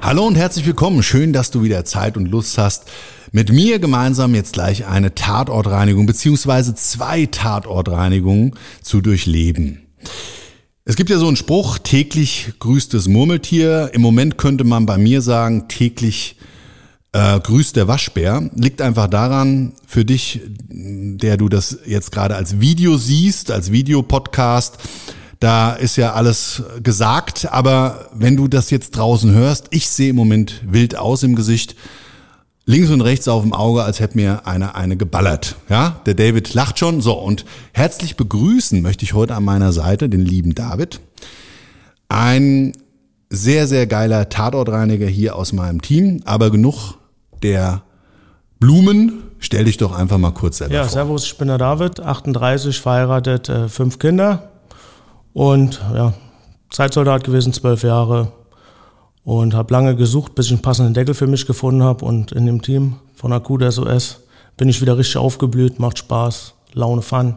Hallo und herzlich willkommen. Schön, dass du wieder Zeit und Lust hast, mit mir gemeinsam jetzt gleich eine Tatortreinigung beziehungsweise zwei Tatortreinigungen zu durchleben. Es gibt ja so einen Spruch, täglich grüßt das Murmeltier. Im Moment könnte man bei mir sagen, täglich äh, grüßt der Waschbär. Liegt einfach daran, für dich, der du das jetzt gerade als Video siehst, als Videopodcast, da ist ja alles gesagt, aber wenn du das jetzt draußen hörst, ich sehe im Moment wild aus im Gesicht, links und rechts auf dem Auge, als hätte mir einer eine geballert. Ja, der David lacht schon. So, und herzlich begrüßen möchte ich heute an meiner Seite den lieben David. Ein sehr, sehr geiler Tatortreiniger hier aus meinem Team, aber genug der Blumen. Stell dich doch einfach mal kurz selber ja, vor. servus, ich bin der David, 38, verheiratet, äh, fünf Kinder. Und ja, Zeitsoldat gewesen, zwölf Jahre. Und habe lange gesucht, bis ich einen passenden Deckel für mich gefunden habe. Und in dem Team von Akut SOS bin ich wieder richtig aufgeblüht, macht Spaß, Laune, Fun.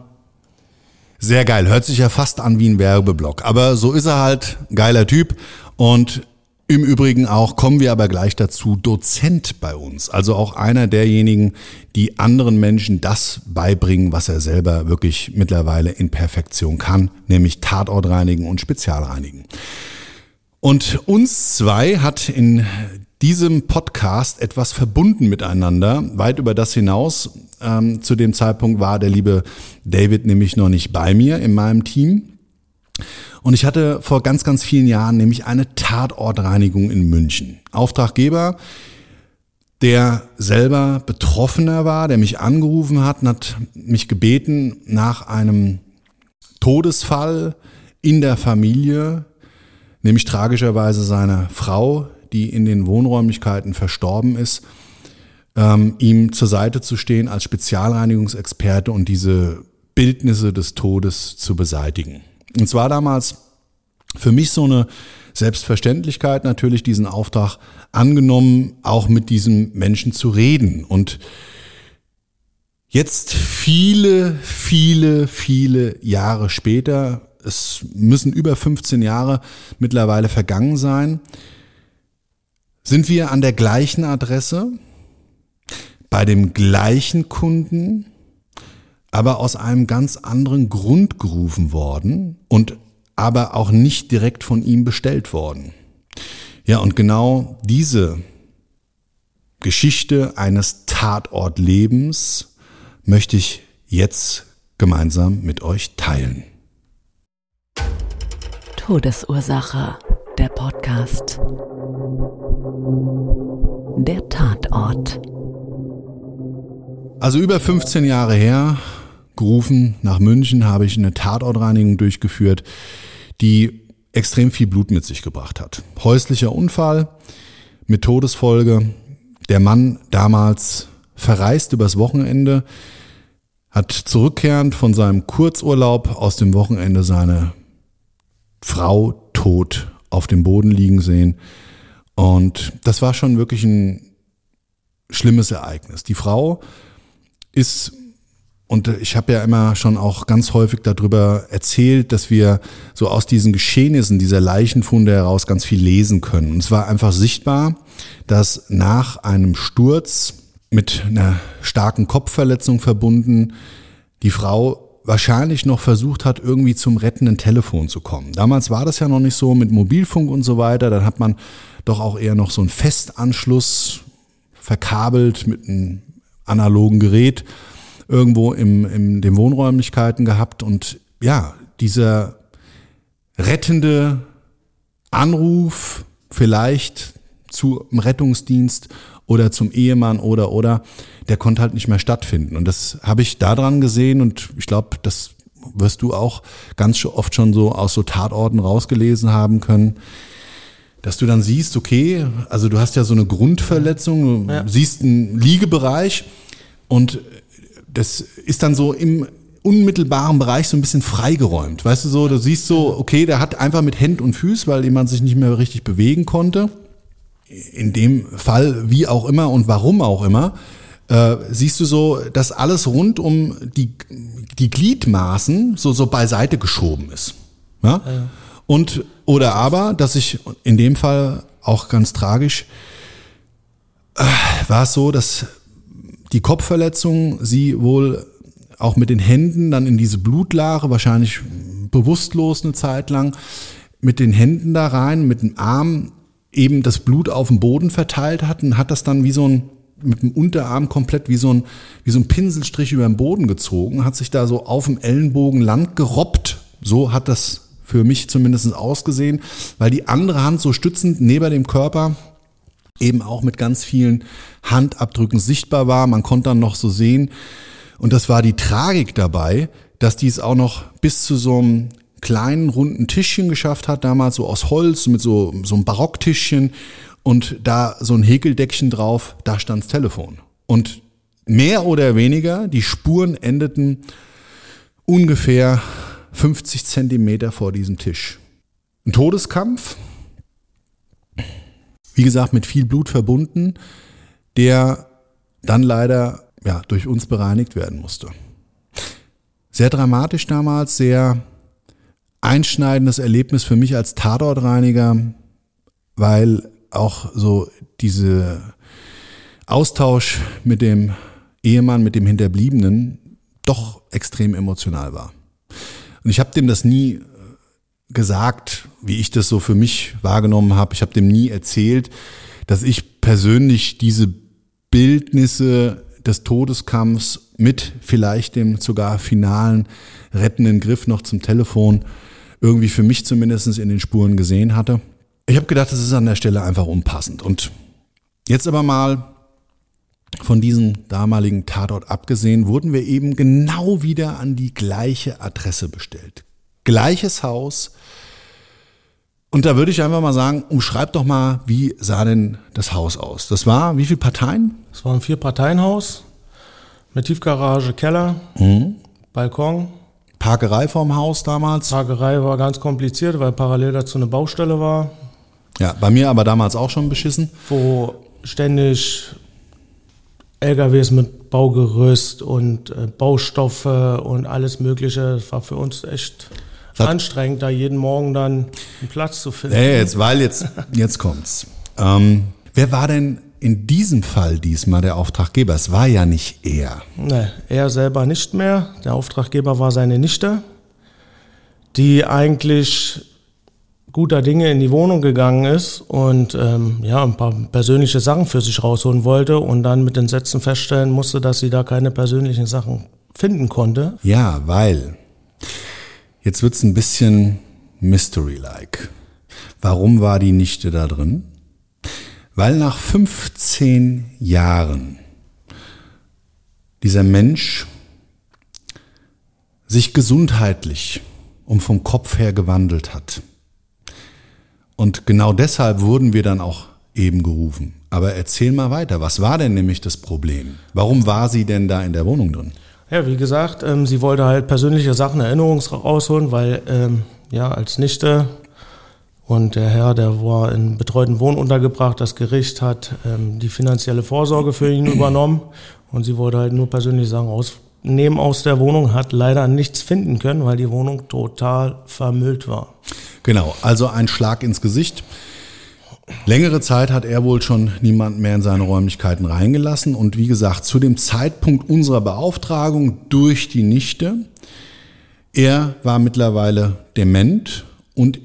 Sehr geil. Hört sich ja fast an wie ein Werbeblock. Aber so ist er halt. Geiler Typ. Und im Übrigen auch, kommen wir aber gleich dazu, Dozent bei uns. Also auch einer derjenigen, die anderen Menschen das beibringen, was er selber wirklich mittlerweile in Perfektion kann, nämlich Tatort reinigen und Spezialreinigen. Und uns zwei hat in diesem Podcast etwas verbunden miteinander, weit über das hinaus. Ähm, zu dem Zeitpunkt war der liebe David nämlich noch nicht bei mir in meinem Team. Und ich hatte vor ganz, ganz vielen Jahren nämlich eine Tatortreinigung in München. Auftraggeber, der selber Betroffener war, der mich angerufen hat und hat mich gebeten, nach einem Todesfall in der Familie, nämlich tragischerweise seiner Frau, die in den Wohnräumlichkeiten verstorben ist, ähm, ihm zur Seite zu stehen als Spezialreinigungsexperte und diese Bildnisse des Todes zu beseitigen. Und zwar damals für mich so eine Selbstverständlichkeit natürlich diesen Auftrag angenommen, auch mit diesem Menschen zu reden. Und jetzt viele, viele, viele Jahre später, es müssen über 15 Jahre mittlerweile vergangen sein, sind wir an der gleichen Adresse, bei dem gleichen Kunden, aber aus einem ganz anderen Grund gerufen worden und aber auch nicht direkt von ihm bestellt worden. Ja, und genau diese Geschichte eines Tatortlebens möchte ich jetzt gemeinsam mit euch teilen. Todesursache. Der Podcast. Der Tatort. Also über 15 Jahre her, gerufen nach München, habe ich eine Tatortreinigung durchgeführt, die extrem viel Blut mit sich gebracht hat. Häuslicher Unfall mit Todesfolge. Der Mann damals verreist übers Wochenende, hat zurückkehrend von seinem Kurzurlaub aus dem Wochenende seine Frau tot auf dem Boden liegen sehen. Und das war schon wirklich ein schlimmes Ereignis. Die Frau ist und ich habe ja immer schon auch ganz häufig darüber erzählt, dass wir so aus diesen Geschehnissen, dieser Leichenfunde heraus ganz viel lesen können. Und es war einfach sichtbar, dass nach einem Sturz mit einer starken Kopfverletzung verbunden, die Frau wahrscheinlich noch versucht hat, irgendwie zum rettenden Telefon zu kommen. Damals war das ja noch nicht so mit Mobilfunk und so weiter. Dann hat man doch auch eher noch so einen Festanschluss verkabelt mit einem analogen Gerät irgendwo im, in den Wohnräumlichkeiten gehabt. Und ja, dieser rettende Anruf vielleicht zum Rettungsdienst oder zum Ehemann oder oder, der konnte halt nicht mehr stattfinden. Und das habe ich daran gesehen und ich glaube, das wirst du auch ganz oft schon so aus so Tatorten rausgelesen haben können, dass du dann siehst, okay, also du hast ja so eine Grundverletzung, ja. siehst einen Liegebereich und das ist dann so im unmittelbaren Bereich so ein bisschen freigeräumt. Weißt du so, du siehst so, okay, der hat einfach mit Händen und Füßen, weil jemand sich nicht mehr richtig bewegen konnte. In dem Fall, wie auch immer und warum auch immer, äh, siehst du so, dass alles rund um die, die Gliedmaßen so, so beiseite geschoben ist. Ja? ja. Und, oder aber, dass ich in dem Fall auch ganz tragisch, äh, war es so, dass die Kopfverletzung sie wohl auch mit den Händen dann in diese Blutlache, wahrscheinlich bewusstlos eine Zeit lang, mit den Händen da rein, mit dem Arm eben das Blut auf dem Boden verteilt hat und hat das dann wie so ein mit dem Unterarm komplett wie so ein, wie so ein Pinselstrich über den Boden gezogen, hat sich da so auf dem Ellenbogen Land gerobbt. So hat das für mich zumindest ausgesehen, weil die andere Hand so stützend neben dem Körper eben auch mit ganz vielen Handabdrücken sichtbar war. Man konnte dann noch so sehen, und das war die Tragik dabei, dass die es auch noch bis zu so einem kleinen runden Tischchen geschafft hat, damals so aus Holz mit so, so einem Barocktischchen und da so ein Häkeldeckchen drauf, da stands Telefon. Und mehr oder weniger, die Spuren endeten ungefähr 50 Zentimeter vor diesem Tisch. Ein Todeskampf, wie gesagt, mit viel Blut verbunden, der dann leider ja, durch uns bereinigt werden musste. Sehr dramatisch damals, sehr einschneidendes Erlebnis für mich als Tatortreiniger, weil auch so diese Austausch mit dem Ehemann, mit dem Hinterbliebenen doch extrem emotional war. Und ich habe dem das nie gesagt, wie ich das so für mich wahrgenommen habe. Ich habe dem nie erzählt, dass ich persönlich diese Bildnisse des Todeskampfs mit vielleicht dem sogar finalen rettenden Griff noch zum Telefon irgendwie für mich zumindest in den Spuren gesehen hatte. Ich habe gedacht, das ist an der Stelle einfach unpassend. Und jetzt aber mal von diesem damaligen Tatort abgesehen, wurden wir eben genau wieder an die gleiche Adresse bestellt. Gleiches Haus. Und da würde ich einfach mal sagen, umschreib doch mal, wie sah denn das Haus aus? Das war, wie viele Parteien? Es war ein Vier-Parteien-Haus mit Tiefgarage, Keller, mhm. Balkon. Parkerei vorm Haus damals? Parkerei war ganz kompliziert, weil parallel dazu eine Baustelle war. Ja, bei mir aber damals auch schon beschissen. Wo ständig LKWs mit Baugerüst und äh, Baustoffe und alles Mögliche. Das war für uns echt anstrengend, da jeden Morgen dann einen Platz zu finden. Nee, jetzt, weil jetzt, jetzt kommt's. Ähm, wer war denn in diesem Fall diesmal der Auftraggeber? Es war ja nicht er. Nee, er selber nicht mehr. Der Auftraggeber war seine Nichte, die eigentlich guter Dinge in die Wohnung gegangen ist und ähm, ja, ein paar persönliche Sachen für sich rausholen wollte und dann mit den Sätzen feststellen musste, dass sie da keine persönlichen Sachen finden konnte. Ja, weil jetzt wird's ein bisschen Mystery-like. Warum war die Nichte da drin? Weil nach 15 Jahren dieser Mensch sich gesundheitlich und vom Kopf her gewandelt hat. Und genau deshalb wurden wir dann auch eben gerufen. Aber erzähl mal weiter, was war denn nämlich das Problem? Warum war sie denn da in der Wohnung drin? Ja, wie gesagt, ähm, sie wollte halt persönliche Sachen, Erinnerungen rausholen, weil ähm, ja als Nichte und der Herr, der war in betreuten Wohn untergebracht. Das Gericht hat ähm, die finanzielle Vorsorge für ihn übernommen. Und sie wollte halt nur persönlich Sachen rausnehmen aus der Wohnung, hat leider nichts finden können, weil die Wohnung total vermüllt war. Genau, also ein Schlag ins Gesicht. Längere Zeit hat er wohl schon niemand mehr in seine Räumlichkeiten reingelassen. Und wie gesagt, zu dem Zeitpunkt unserer Beauftragung durch die Nichte, er war mittlerweile dement und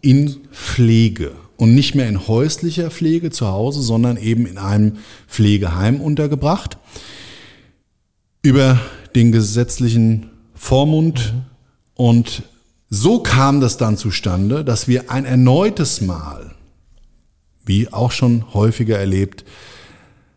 in Pflege. Und nicht mehr in häuslicher Pflege zu Hause, sondern eben in einem Pflegeheim untergebracht. Über den gesetzlichen Vormund. Mhm. Und so kam das dann zustande, dass wir ein erneutes Mal wie auch schon häufiger erlebt,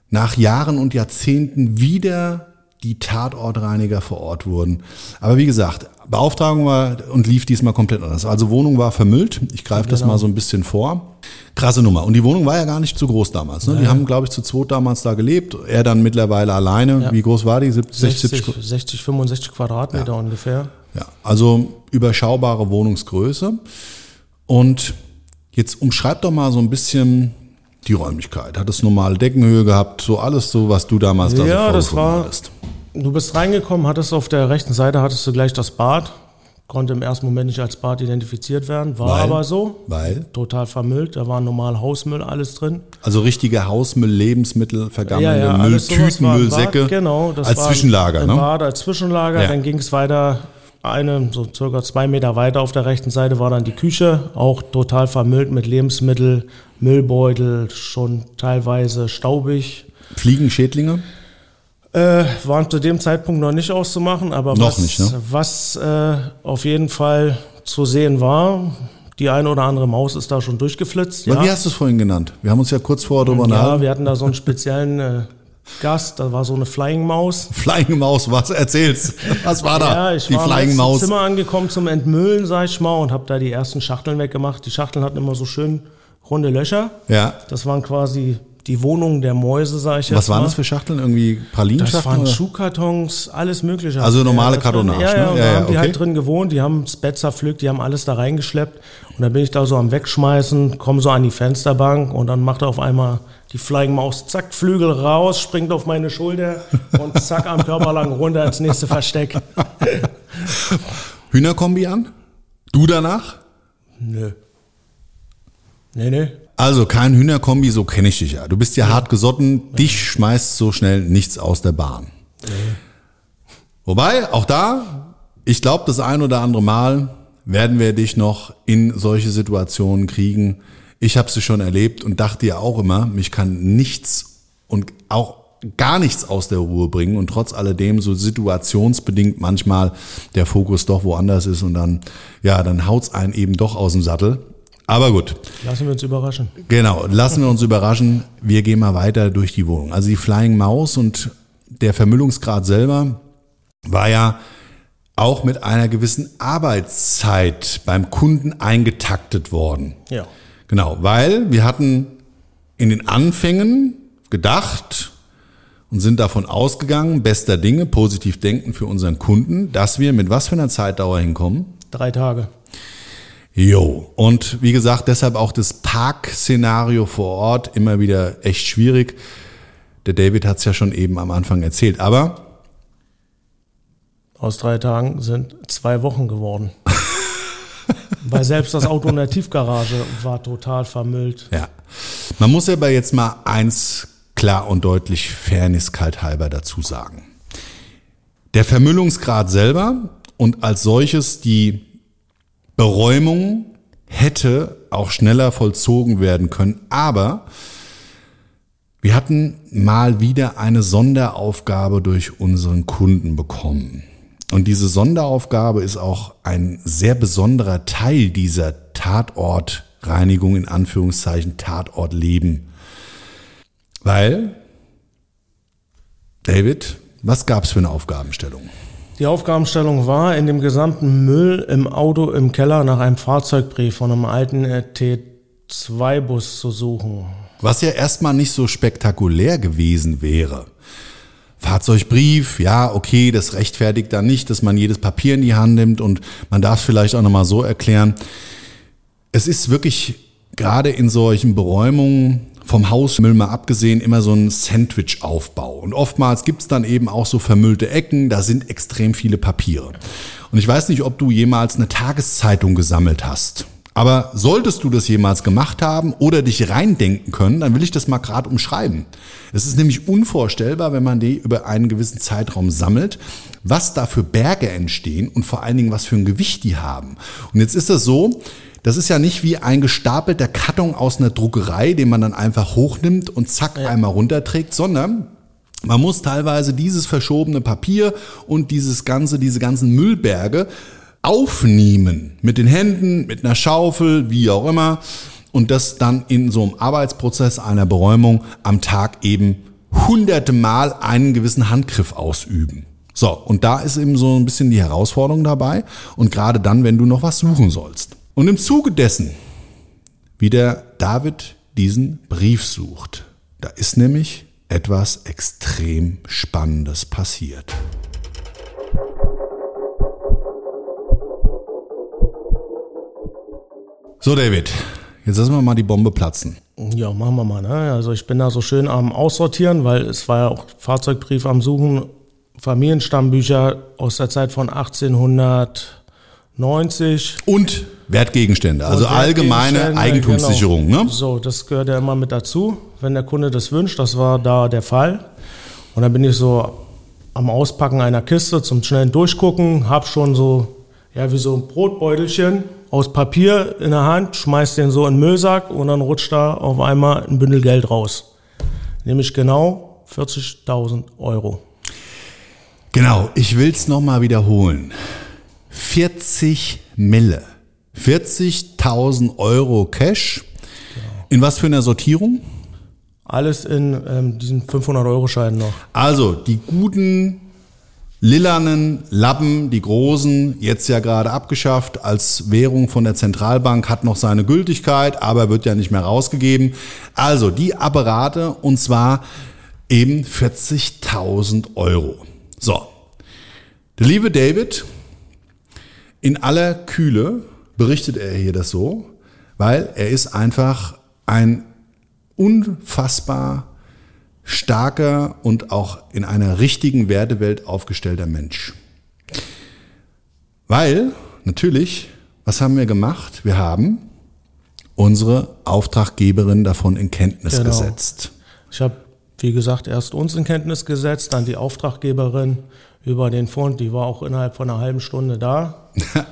nach Jahren und Jahrzehnten wieder die Tatortreiniger vor Ort wurden. Aber wie gesagt, Beauftragung war und lief diesmal komplett anders. Also Wohnung war vermüllt. Ich greife genau. das mal so ein bisschen vor. Krasse Nummer. Und die Wohnung war ja gar nicht zu groß damals. Ne? Ja. Die haben, glaube ich, zu zweit damals da gelebt. Er dann mittlerweile alleine. Ja. Wie groß war die? 70, 60, 60 65 Quadratmeter ja. ungefähr. Ja, also überschaubare Wohnungsgröße. Und Jetzt umschreib doch mal so ein bisschen die Räumlichkeit. Hat es normale Deckenhöhe gehabt? So alles so, was du damals da ja, so das war, hattest. Du bist reingekommen, hattest auf der rechten Seite hattest du gleich das Bad. Konnte im ersten Moment nicht als Bad identifiziert werden, war weil, aber so. Weil? Total vermüllt, da war normal Hausmüll alles drin. Also richtige Hausmüll, Lebensmittel, vergammelte ja, ja, Mülltüten, Müllsäcke. genau, das als war Zwischenlager, ein ne? Bad als Zwischenlager, ja. dann ging es weiter eine, so circa zwei Meter weiter auf der rechten Seite war dann die Küche, auch total vermüllt mit Lebensmittel, Müllbeutel, schon teilweise staubig. Fliegenschädlinge? Äh, waren zu dem Zeitpunkt noch nicht auszumachen, aber noch was, nicht, ne? was äh, auf jeden Fall zu sehen war, die eine oder andere Maus ist da schon durchgeflitzt. Ja. Wie hast du es vorhin genannt? Wir haben uns ja kurz vorher drüber nachgedacht. Ja, wir hatten da so einen speziellen äh, Gast, da war so eine Flying Maus. Flying Maus, was erzählst? Was war da? Ja, ich die war Flying im Maus. Zimmer angekommen zum Entmüllen, sag ich mal, und habe da die ersten Schachteln weggemacht. Die Schachteln hatten immer so schön runde Löcher. Ja. Das waren quasi die Wohnung der Mäuse, sag ich jetzt Was waren das für Schachteln? Irgendwie Pralinschachteln? Das waren oder? Schuhkartons, alles mögliche. Also normale Kartonage, Ja, ja, ne? ja, ja, haben die halt drin gewohnt, die haben das Bett zerpflückt, die haben alles da reingeschleppt. Und dann bin ich da so am Wegschmeißen, komme so an die Fensterbank und dann macht er auf einmal die Flying Maus, zack, Flügel raus, springt auf meine Schulter und zack, am Körper lang runter ins nächste Versteck. Hühnerkombi an? Du danach? Nö. Nee, nee. Also kein Hühnerkombi, so kenne ich dich ja. Du bist ja, ja. hart gesotten, ja. dich schmeißt so schnell nichts aus der Bahn. Nee. Wobei, auch da, ich glaube, das ein oder andere Mal werden wir dich noch in solche Situationen kriegen. Ich habe sie schon erlebt und dachte ja auch immer, mich kann nichts und auch gar nichts aus der Ruhe bringen und trotz alledem so situationsbedingt manchmal der Fokus doch woanders ist und dann, ja, dann haut's einen eben doch aus dem Sattel. Aber gut. Lassen wir uns überraschen. Genau, lassen wir uns überraschen. Wir gehen mal weiter durch die Wohnung. Also die Flying Maus und der Vermüllungsgrad selber war ja auch mit einer gewissen Arbeitszeit beim Kunden eingetaktet worden. Ja. Genau, weil wir hatten in den Anfängen gedacht und sind davon ausgegangen, bester Dinge, positiv denken für unseren Kunden, dass wir mit was für einer Zeitdauer hinkommen? Drei Tage. Jo, und wie gesagt, deshalb auch das Parkszenario vor Ort immer wieder echt schwierig. Der David hat es ja schon eben am Anfang erzählt, aber aus drei Tagen sind zwei Wochen geworden. Weil selbst das Auto in der Tiefgarage war total vermüllt. Ja. Man muss aber jetzt mal eins klar und deutlich Fairness halber dazu sagen. Der Vermüllungsgrad selber und als solches die Beräumung hätte auch schneller vollzogen werden können, aber wir hatten mal wieder eine Sonderaufgabe durch unseren Kunden bekommen. Und diese Sonderaufgabe ist auch ein sehr besonderer Teil dieser Tatortreinigung in Anführungszeichen Tatortleben. Weil, David, was gab es für eine Aufgabenstellung? Die Aufgabenstellung war, in dem gesamten Müll im Auto im Keller nach einem Fahrzeugbrief von einem alten äh, T2-Bus zu suchen. Was ja erstmal nicht so spektakulär gewesen wäre. Fahrzeugbrief, ja, okay, das rechtfertigt dann nicht, dass man jedes Papier in die Hand nimmt und man darf vielleicht auch nochmal so erklären. Es ist wirklich gerade in solchen Beräumungen vom Hausmüll mal abgesehen immer so ein Sandwich-Aufbau. Und oftmals gibt's dann eben auch so vermüllte Ecken, da sind extrem viele Papiere. Und ich weiß nicht, ob du jemals eine Tageszeitung gesammelt hast. Aber solltest du das jemals gemacht haben oder dich reindenken können, dann will ich das mal gerade umschreiben. Es ist nämlich unvorstellbar, wenn man die über einen gewissen Zeitraum sammelt, was da für Berge entstehen und vor allen Dingen, was für ein Gewicht die haben. Und jetzt ist das so, das ist ja nicht wie ein gestapelter Karton aus einer Druckerei, den man dann einfach hochnimmt und zack ja. einmal runterträgt, sondern man muss teilweise dieses verschobene Papier und dieses ganze, diese ganzen Müllberge aufnehmen mit den Händen, mit einer Schaufel, wie auch immer, und das dann in so einem Arbeitsprozess einer Beräumung am Tag eben hunderte Mal einen gewissen Handgriff ausüben. So, und da ist eben so ein bisschen die Herausforderung dabei und gerade dann, wenn du noch was suchen sollst. Und im Zuge dessen, wie der David diesen Brief sucht, da ist nämlich etwas extrem Spannendes passiert. So, David, jetzt lassen wir mal die Bombe platzen. Ja, machen wir mal. Ne? Also ich bin da so schön am Aussortieren, weil es war ja auch Fahrzeugbrief am Suchen, Familienstammbücher aus der Zeit von 1890. Und Wertgegenstände, also Und allgemeine Wertgegenstände, Eigentumssicherung. Genau. Ne? So, das gehört ja immer mit dazu, wenn der Kunde das wünscht. Das war da der Fall. Und dann bin ich so am Auspacken einer Kiste zum schnellen Durchgucken, habe schon so, ja, wie so ein Brotbeutelchen aus Papier in der Hand, schmeißt den so in den Müllsack und dann rutscht da auf einmal ein Bündel Geld raus. Nämlich genau 40.000 Euro. Genau, ich will es nochmal wiederholen. 40 Mille. 40.000 Euro Cash. In was für einer Sortierung? Alles in ähm, diesen 500-Euro-Scheinen noch. Also die guten lilanen Lappen, die großen, jetzt ja gerade abgeschafft als Währung von der Zentralbank, hat noch seine Gültigkeit, aber wird ja nicht mehr rausgegeben. Also die Apparate und zwar eben 40.000 Euro. So, der liebe David, in aller Kühle berichtet er hier das so, weil er ist einfach ein unfassbar starker und auch in einer richtigen Wertewelt aufgestellter Mensch. Weil, natürlich, was haben wir gemacht? Wir haben unsere Auftraggeberin davon in Kenntnis genau. gesetzt. Ich habe, wie gesagt, erst uns in Kenntnis gesetzt, dann die Auftraggeberin über den Fond, die war auch innerhalb von einer halben Stunde da.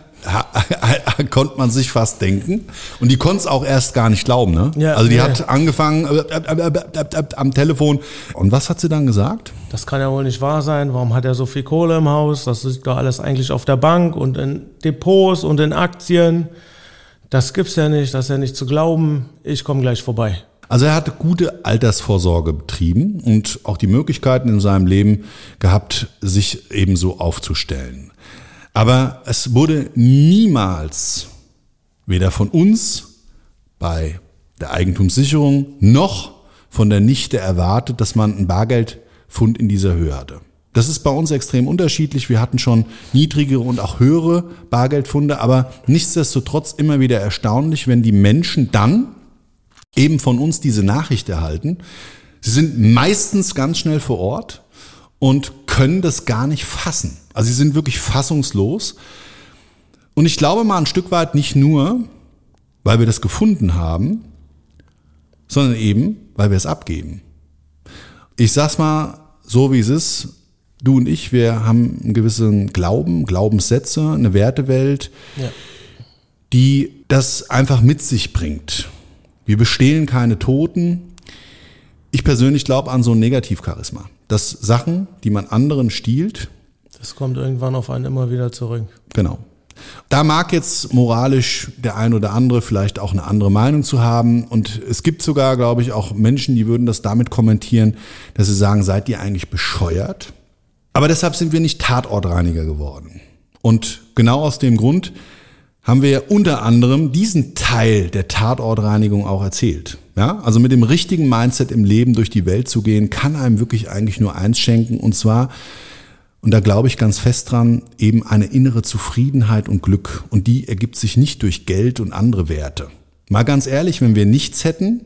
konnte man sich fast denken. Und die konnte es auch erst gar nicht glauben. Ne? Ja, also die ja. hat angefangen äh, äh, äh, am Telefon. Und was hat sie dann gesagt? Das kann ja wohl nicht wahr sein. Warum hat er so viel Kohle im Haus? Das liegt doch alles eigentlich auf der Bank und in Depots und in Aktien. Das gibt's ja nicht, das ist ja nicht zu glauben. Ich komme gleich vorbei. Also er hat gute Altersvorsorge betrieben und auch die Möglichkeiten in seinem Leben gehabt, sich ebenso aufzustellen. Aber es wurde niemals, weder von uns bei der Eigentumssicherung noch von der Nichte erwartet, dass man einen Bargeldfund in dieser Höhe hatte. Das ist bei uns extrem unterschiedlich. Wir hatten schon niedrigere und auch höhere Bargeldfunde, aber nichtsdestotrotz immer wieder erstaunlich, wenn die Menschen dann eben von uns diese Nachricht erhalten. Sie sind meistens ganz schnell vor Ort und können das gar nicht fassen. Also sie sind wirklich fassungslos. Und ich glaube mal ein Stück weit nicht nur, weil wir das gefunden haben, sondern eben, weil wir es abgeben. Ich sag's mal so, wie es ist. Du und ich, wir haben einen gewissen Glauben, Glaubenssätze, eine Wertewelt, ja. die das einfach mit sich bringt. Wir bestehlen keine Toten. Ich persönlich glaube an so ein Negativcharisma dass Sachen, die man anderen stiehlt, das kommt irgendwann auf einen immer wieder zurück. Genau. Da mag jetzt moralisch der ein oder andere vielleicht auch eine andere Meinung zu haben. Und es gibt sogar, glaube ich, auch Menschen, die würden das damit kommentieren, dass sie sagen, seid ihr eigentlich bescheuert? Aber deshalb sind wir nicht Tatortreiniger geworden. Und genau aus dem Grund haben wir unter anderem diesen Teil der Tatortreinigung auch erzählt. Ja, also mit dem richtigen Mindset im Leben durch die Welt zu gehen, kann einem wirklich eigentlich nur eins schenken und zwar, und da glaube ich ganz fest dran, eben eine innere Zufriedenheit und Glück. Und die ergibt sich nicht durch Geld und andere Werte. Mal ganz ehrlich, wenn wir nichts hätten,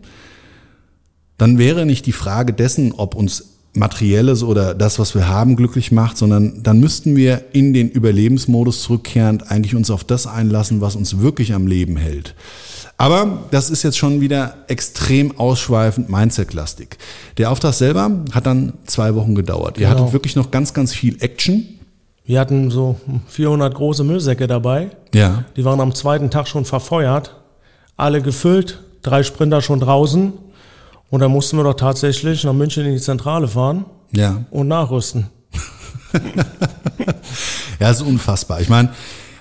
dann wäre nicht die Frage dessen, ob uns Materielles oder das, was wir haben, glücklich macht, sondern dann müssten wir in den Überlebensmodus zurückkehrend eigentlich uns auf das einlassen, was uns wirklich am Leben hält. Aber das ist jetzt schon wieder extrem ausschweifend Mindset-lastig. Der Auftrag selber hat dann zwei Wochen gedauert. Ihr Genau. hattet wirklich noch ganz, ganz viel Action. Wir hatten so 400 große Müllsäcke dabei. Ja. Die waren am zweiten Tag schon verfeuert, alle gefüllt, drei Sprinter schon draußen. Und dann mussten wir doch tatsächlich nach München in die Zentrale fahren Ja. und nachrüsten. Ja, ist unfassbar. Ich meine,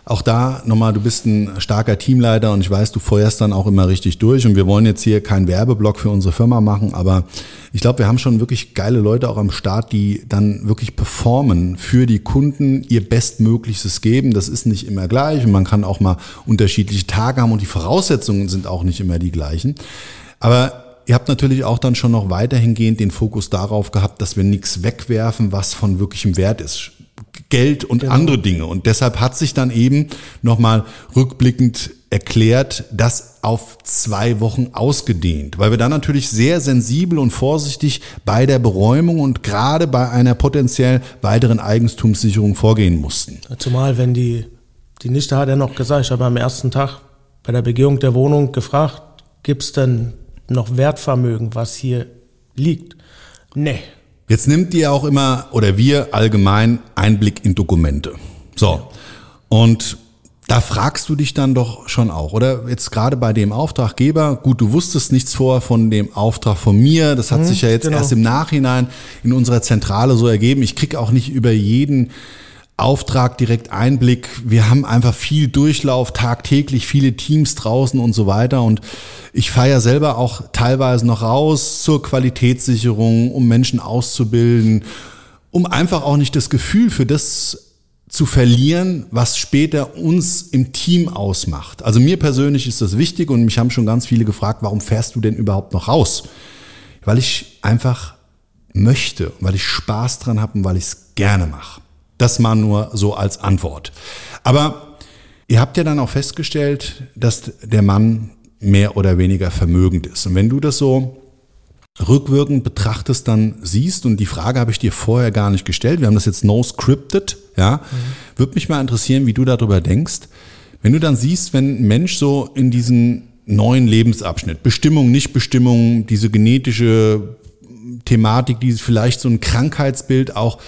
auch da nochmal, du bist ein starker Teamleiter und ich weiß, du feuerst dann auch immer richtig durch und wir wollen jetzt hier keinen Werbeblock für unsere Firma machen, aber ich glaube, wir haben schon wirklich geile Leute auch am Start, die dann wirklich performen für die Kunden, ihr Bestmöglichstes geben. Das ist nicht immer gleich und man kann auch mal unterschiedliche Tage haben und die Voraussetzungen sind auch nicht immer die gleichen. Aber Ihr habt natürlich auch dann schon noch weiterhingehend den Fokus darauf gehabt, dass wir nichts wegwerfen, was von wirklichem Wert ist. Geld und andere Dinge. Und deshalb hat sich dann eben nochmal rückblickend erklärt, das auf zwei Wochen ausgedehnt, weil wir dann natürlich sehr sensibel und vorsichtig bei der Beräumung und gerade bei einer potenziell weiteren Eigentumssicherung vorgehen mussten. Zumal, wenn die, die Nichte hat ja noch gesagt, ich habe am ersten Tag bei der Begehung der Wohnung gefragt, gibt's denn noch Wertvermögen, was hier liegt? Nee. Jetzt nimmt ihr auch immer oder wir allgemein Einblick in Dokumente. So. Und da fragst du dich dann doch schon auch, oder? Jetzt gerade bei dem Auftraggeber, gut, du wusstest nichts vor von dem Auftrag von mir. Das hat sich ja jetzt genau. erst im Nachhinein in unserer Zentrale so ergeben. Ich krieg auch nicht über jeden Auftrag direkt Einblick. Wir haben einfach viel Durchlauf tagtäglich, viele Teams draußen und so weiter. Und ich fahre ja selber auch teilweise noch raus zur Qualitätssicherung, um Menschen auszubilden, um einfach auch nicht das Gefühl für das zu verlieren, was später uns im Team ausmacht. Also mir persönlich ist das wichtig und mich haben schon ganz viele gefragt, warum fährst du denn überhaupt noch raus? Weil ich einfach möchte, weil ich Spaß dran habe und weil ich es gerne mache. Das mal nur so als Antwort. Aber ihr habt ja dann auch festgestellt, dass der Mann mehr oder weniger vermögend ist. Und wenn du das so rückwirkend betrachtest, dann siehst, und die Frage habe ich dir vorher gar nicht gestellt, wir haben das jetzt no scripted, ja, würde mich mal interessieren, wie du darüber denkst. Wenn du dann siehst, wenn ein Mensch so in diesen neuen Lebensabschnitt, Bestimmung, Nichtbestimmung, diese genetische Thematik, die vielleicht so ein Krankheitsbild auch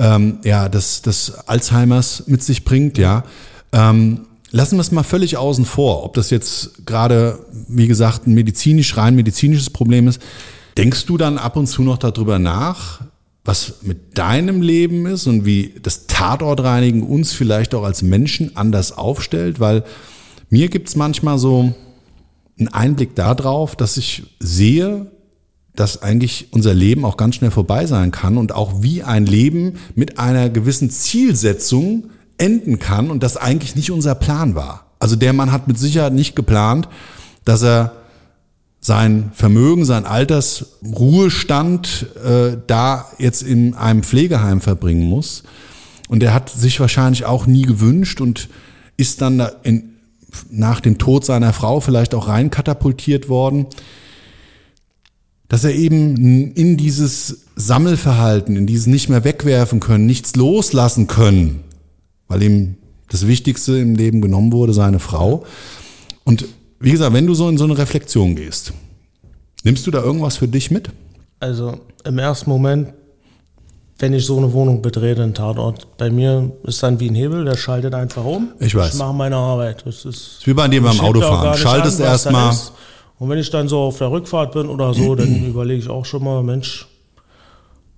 ähm, ja, des, des Alzheimers mit sich bringt, ja. Ähm, lassen wir es mal völlig außen vor, ob das jetzt gerade, wie gesagt, ein medizinisch, rein medizinisches Problem ist. Denkst du dann ab und zu noch darüber nach, was mit deinem Leben ist und wie das Tatortreinigen uns vielleicht auch als Menschen anders aufstellt? Weil mir gibt's manchmal so einen Einblick darauf, dass ich sehe, dass eigentlich unser Leben auch ganz schnell vorbei sein kann und auch wie ein Leben mit einer gewissen Zielsetzung enden kann und das eigentlich nicht unser Plan war. Also der Mann hat mit Sicherheit nicht geplant, dass er sein Vermögen, sein Altersruhestand äh, da jetzt in einem Pflegeheim verbringen muss. Und er hat sich wahrscheinlich auch nie gewünscht und ist dann da in, nach dem Tod seiner Frau vielleicht auch rein katapultiert worden dass er eben in dieses Sammelverhalten, in dieses nicht mehr wegwerfen können, nichts loslassen können, weil ihm das Wichtigste im Leben genommen wurde, seine Frau. Und wie gesagt, wenn du so in so eine Reflexion gehst, nimmst du da irgendwas für dich mit? Also im ersten Moment, wenn ich so eine Wohnung betrete, einen Tatort, bei mir ist dann wie ein Hebel, der schaltet einfach um. Ich weiß. Ich mache meine Arbeit. Das ist ist wie bei dir beim Autofahren. Schaltest erstmal. Und wenn ich dann so auf der Rückfahrt bin oder so, dann überlege ich auch schon mal, Mensch,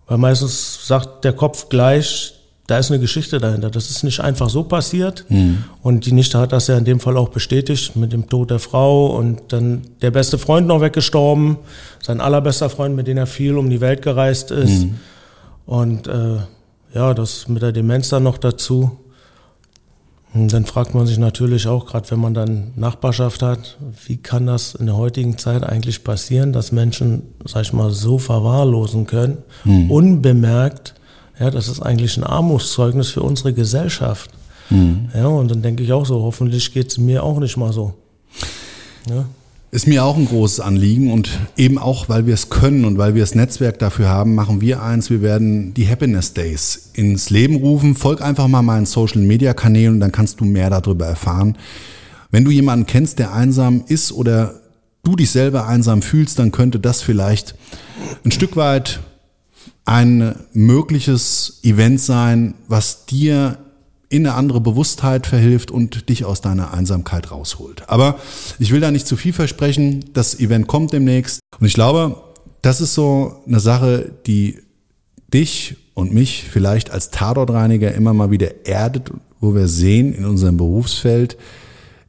weil meistens sagt der Kopf gleich, da ist eine Geschichte dahinter. Das ist nicht einfach so passiert. Mhm. Und die Nichte hat das ja in dem Fall auch bestätigt mit dem Tod der Frau und dann der beste Freund noch weggestorben, sein allerbester Freund, mit dem er viel um die Welt gereist ist. Mhm. Und äh, ja, das mit der Demenz dann noch dazu. Dann fragt man sich natürlich auch, gerade wenn man dann Nachbarschaft hat, wie kann das in der heutigen Zeit eigentlich passieren, dass Menschen, sag ich mal, so verwahrlosen können, unbemerkt. Ja, das ist eigentlich ein Armutszeugnis für unsere Gesellschaft. Ja, und dann denke ich auch so, hoffentlich geht es mir auch nicht mal so. Ja. Ist mir auch ein großes Anliegen und eben auch, weil wir es können und weil wir das Netzwerk dafür haben, machen wir eins. Wir werden die Happiness Days ins Leben rufen. Folg einfach mal meinen Social Media Kanälen und dann kannst du mehr darüber erfahren. Wenn du jemanden kennst, der einsam ist oder du dich selber einsam fühlst, dann könnte das vielleicht ein Stück weit ein mögliches Event sein, was dir in eine andere Bewusstheit verhilft und dich aus deiner Einsamkeit rausholt. Aber ich will da nicht zu viel versprechen. Das Event kommt demnächst. Und ich glaube, das ist so eine Sache, die dich und mich vielleicht als Tatortreiniger immer mal wieder erdet, wo wir sehen in unserem Berufsfeld,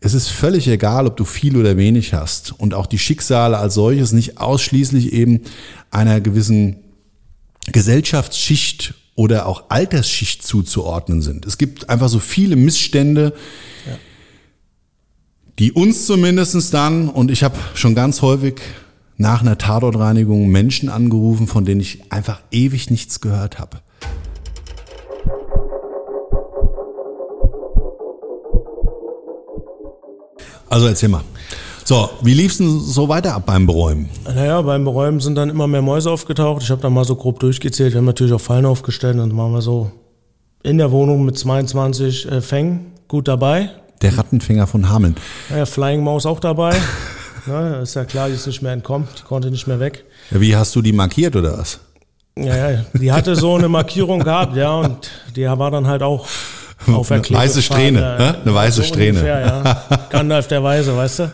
es ist völlig egal, ob du viel oder wenig hast und auch die Schicksale als solches nicht ausschließlich eben einer gewissen Gesellschaftsschicht oder auch Altersschicht zuzuordnen sind. Es gibt einfach so viele Missstände, ja. die uns zumindestens dann, und ich habe schon ganz häufig nach einer Tatortreinigung Menschen angerufen, von denen ich einfach ewig nichts gehört habe. Also erzähl mal. So, wie lief's denn so weiter ab beim Beräumen? Naja, beim Beräumen sind dann immer mehr Mäuse aufgetaucht. Ich habe dann mal so grob durchgezählt. Wir haben natürlich auch Fallen aufgestellt. Dann waren wir so in der Wohnung mit 22 äh, Fängen gut dabei. Der Rattenfänger von Hameln. Naja, Flying Maus auch dabei. Na, ist ja klar, die ist nicht mehr entkommen. Die konnte nicht mehr weg. Ja, wie hast du die markiert oder was? Ja, ja, die hatte so eine Markierung gehabt, ja, und die war dann halt auch auf Eine weiße Strähne, ja, eine weiße so Strähne. Ungefähr, ja. Gandalf der Weise, weißt du?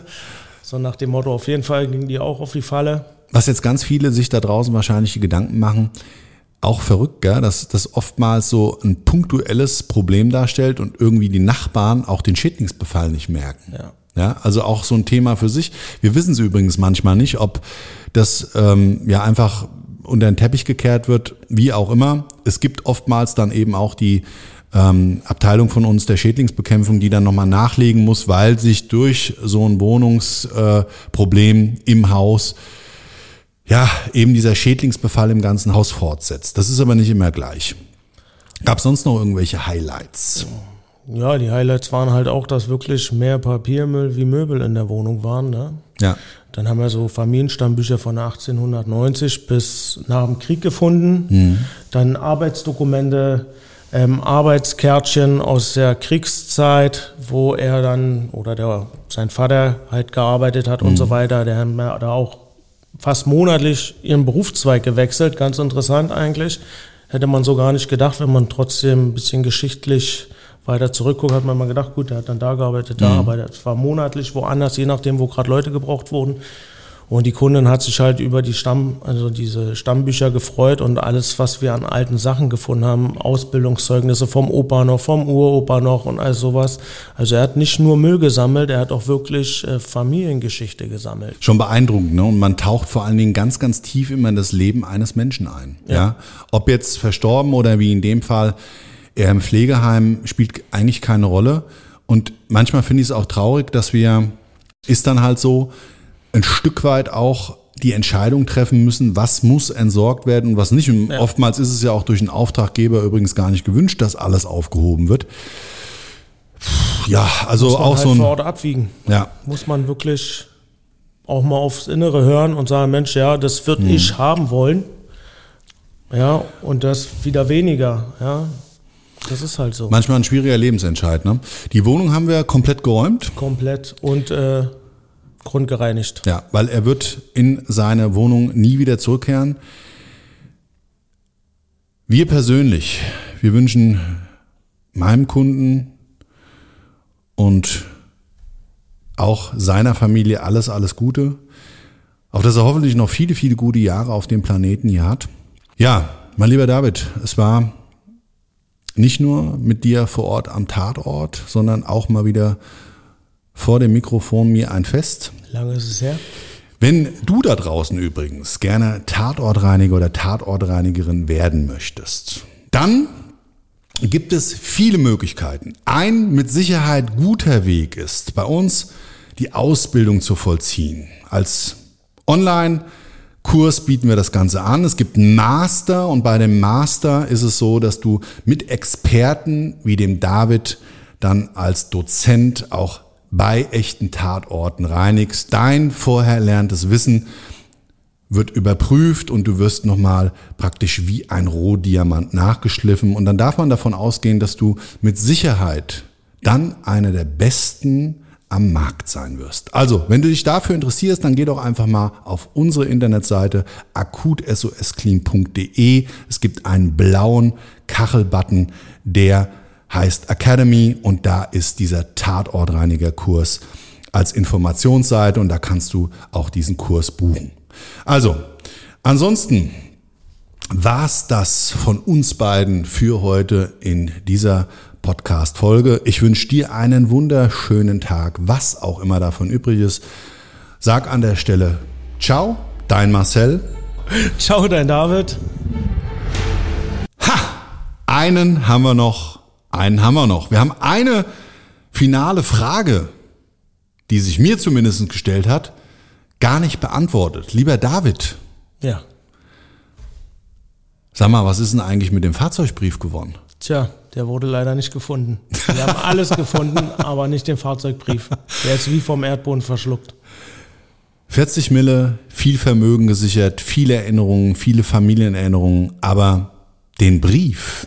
So nach dem Motto, auf jeden Fall ging die auch auf die Falle. Was jetzt ganz viele sich da draußen wahrscheinlich Gedanken machen, auch verrückt, gell? dass das oftmals so ein punktuelles Problem darstellt und irgendwie die Nachbarn auch den Schädlingsbefall nicht merken. Ja. Ja, also auch so ein Thema für sich. Wir wissen es übrigens manchmal nicht, ob das ähm, ja einfach unter den Teppich gekehrt wird, wie auch immer. Es gibt oftmals dann eben auch die ähm, Abteilung von uns der Schädlingsbekämpfung, die dann nochmal nachlegen muss, weil sich durch so ein Wohnungsproblem äh, im Haus ja eben dieser Schädlingsbefall im ganzen Haus fortsetzt. Das ist aber nicht immer gleich. Gab es sonst noch irgendwelche Highlights? Ja, die Highlights waren halt auch, dass wirklich mehr Papiermüll wie Möbel in der Wohnung waren. Ne? Ja. Dann haben wir so Familienstammbücher von 1890 bis nach dem Krieg gefunden. Mhm. Dann Arbeitsdokumente ähm, Arbeitskärtchen aus der Kriegszeit, wo er dann oder der, sein Vater halt gearbeitet hat mhm. und so weiter. Der haben da auch fast monatlich ihren Berufszweig gewechselt. Ganz interessant eigentlich. Hätte man so gar nicht gedacht, wenn man trotzdem ein bisschen geschichtlich weiter zurückguckt, hat man mal gedacht, gut, der hat dann da gearbeitet, da mhm. arbeitet. Es war monatlich woanders, je nachdem, wo gerade Leute gebraucht wurden. Und die Kundin hat sich halt über die Stamm, also diese Stammbücher gefreut und alles, was wir an alten Sachen gefunden haben, Ausbildungszeugnisse vom Opa noch, vom Uropa noch und all sowas. Also er hat nicht nur Müll gesammelt, er hat auch wirklich äh, Familiengeschichte gesammelt. Schon beeindruckend, ne? Und man taucht vor allen Dingen ganz, ganz tief immer in das Leben eines Menschen ein. Ja. ja? Ob jetzt verstorben oder wie in dem Fall er im Pflegeheim spielt eigentlich keine Rolle. Und manchmal finde ich es auch traurig, dass wir, ist dann halt so, ein Stück weit auch die Entscheidung treffen müssen, was muss entsorgt werden und was nicht. Und ja. oftmals ist es ja auch durch den Auftraggeber übrigens gar nicht gewünscht, dass alles aufgehoben wird. Ja, also muss man auch halt so ein. Vor Ort abwiegen. Ja. Muss man wirklich auch mal aufs Innere hören und sagen, Mensch, ja, das wird hm. ich haben wollen. Ja, und das wieder weniger. Ja, das ist halt so. Manchmal ein schwieriger Lebensentscheid. Ne? Die Wohnung haben wir komplett geräumt. Komplett. Und äh, grundgereinigt. Ja, weil er wird in seine Wohnung nie wieder zurückkehren. Wir persönlich, wir wünschen meinem Kunden und auch seiner Familie alles, alles Gute. Auf dass er hoffentlich noch viele, viele gute Jahre auf dem Planeten hier hat. Ja, mein lieber David, es war nicht nur mit dir vor Ort am Tatort, sondern auch mal wieder vor dem Mikrofon mir ein Fest. Lange ist es her. Wenn du da draußen übrigens gerne Tatortreiniger oder Tatortreinigerin werden möchtest, dann gibt es viele Möglichkeiten. Ein mit Sicherheit guter Weg ist, bei uns die Ausbildung zu vollziehen. Als Online-Kurs bieten wir das Ganze an. Es gibt einen Master und bei dem Master ist es so, dass du mit Experten wie dem David dann als Dozent auch bei echten Tatorten reinigst. Dein vorher erlerntes Wissen wird überprüft und du wirst nochmal praktisch wie ein Rohdiamant nachgeschliffen. Und dann darf man davon ausgehen, dass du mit Sicherheit dann einer der besten am Markt sein wirst. Also, wenn du dich dafür interessierst, dann geh doch einfach mal auf unsere Internetseite akutsosclean.de. Es gibt einen blauen Kachelbutton, der heißt Academy und da ist dieser Tatortreiniger-Kurs als Informationsseite und da kannst du auch diesen Kurs buchen. Also, ansonsten war's das von uns beiden für heute in dieser Podcast-Folge. Ich wünsche dir einen wunderschönen Tag, was auch immer davon übrig ist. Sag an der Stelle Ciao, dein Marcel. Ciao, dein David. Ha! Einen haben wir noch. Einen haben wir noch. Wir haben eine finale Frage, die sich mir zumindest gestellt hat, gar nicht beantwortet. Lieber David. Ja. Sag mal, was ist denn eigentlich mit dem Fahrzeugbrief geworden? Tja, der wurde leider nicht gefunden. Wir haben alles gefunden, aber nicht den Fahrzeugbrief. Der ist wie vom Erdboden verschluckt. 40 Mille, viel Vermögen gesichert, viele Erinnerungen, viele Familienerinnerungen, aber den Brief,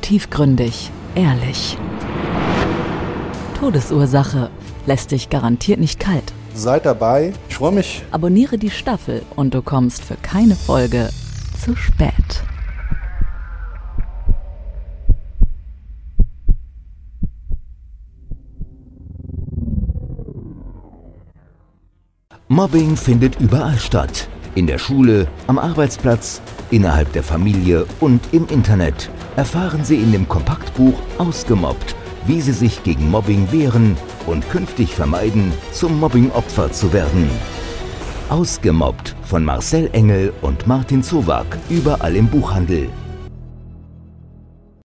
tiefgründig, ehrlich. Todesursache lässt dich garantiert nicht kalt. Seid dabei. Ich freue mich. Abonniere die Staffel und du kommst für keine Folge zu spät. Mobbing findet überall statt. In der Schule, am Arbeitsplatz, innerhalb der Familie und im Internet. Erfahren Sie in dem Kompaktbuch Ausgemobbt, wie Sie sich gegen Mobbing wehren und künftig vermeiden, zum Mobbing-Opfer zu werden. Ausgemobbt von Marcel Engel und Martin Zowak, überall im Buchhandel.